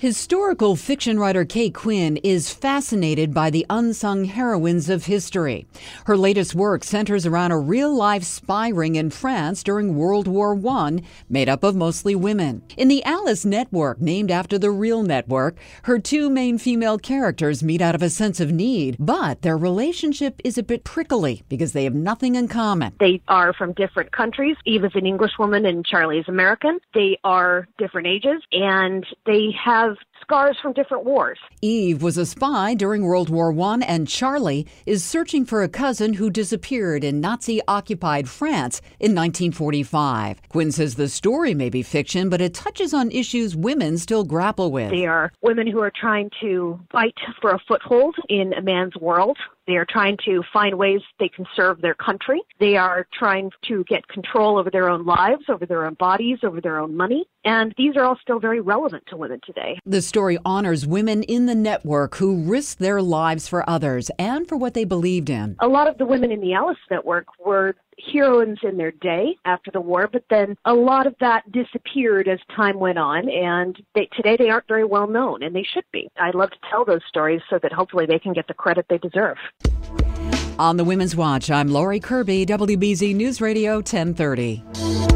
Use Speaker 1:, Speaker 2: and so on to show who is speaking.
Speaker 1: Historical fiction writer Kate Quinn is fascinated by the unsung heroines of history. Her latest work centers around a real life spy ring in France during World War I, made up of mostly women. In the Alice Network, named after the real network, her two main female characters meet out of a sense of need, but their relationship is a bit prickly because they have nothing in common.
Speaker 2: They are from different countries. Eve is an Englishwoman and Charlie is American. They are different ages and they have have scars from different wars.
Speaker 1: Eve was a spy during World War I, and Charlie is searching for a cousin who disappeared in Nazi occupied France in 1945. Quinn says the story may be fiction, but it touches on issues women still grapple with.
Speaker 2: They are women who are trying to fight for a foothold in a man's world. They are trying to find ways they can serve their country. They are trying to get control over their own lives, over their own bodies, over their own money. And these are all still very relevant to women today.
Speaker 1: The story honors women in the network who risked their lives for others and for what they believed in.
Speaker 2: A lot of the women in the Alice Network were heroines in their day after the war, but then a lot of that disappeared as time went on, and they, today they aren't very well known, and they should be. I love to tell those stories so that hopefully they can get the credit they deserve.
Speaker 1: On the Women's Watch, I'm Lori Kirby, WBZ News Radio 1030.